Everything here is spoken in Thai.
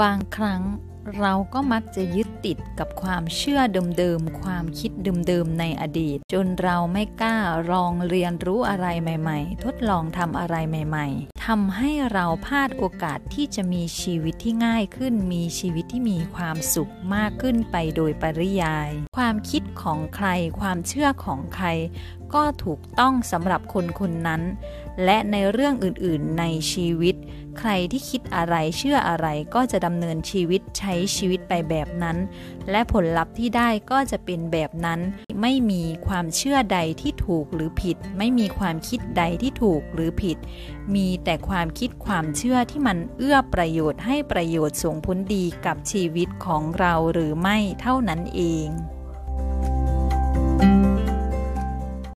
บางครั้งเราก็มักจะยึดติดกับความเชื่อเดิมๆ ความคิดเดิมๆ ในอดีต จนเราไม่กล้าลองเรียนรู้อะไรใหม่ๆ ทดลองทำอะไรใหม่ๆ ทำให้เราพลาดโอกาสที่จะมีชีวิตที่ง่ายขึ้น มีชีวิตที่มีความสุขมากขึ้นไปโดยปริยาย ความคิดของใคร ความเชื่อของใคร ก็ถูกต้องสำหรับคนคนนั้น และในเรื่องอื่นๆในชีวิต ใครที่คิดอะไรเชื่ออะไรก็จะดำเนินชีวิตใช้ชีวิตไปแบบนั้น และผลลัพธ์ที่ได้ก็จะเป็นแบบนั้น ไม่มีความเชื่อใดที่ถูกหรือผิด ไม่มีความคิดใดที่ถูกหรือผิด มีแต่ความคิดความเชื่อที่มันเอื้อประโยชน์ให้ประโยชน์ส่งผลดีกับชีวิตของเราหรือไม่เท่านั้นเอง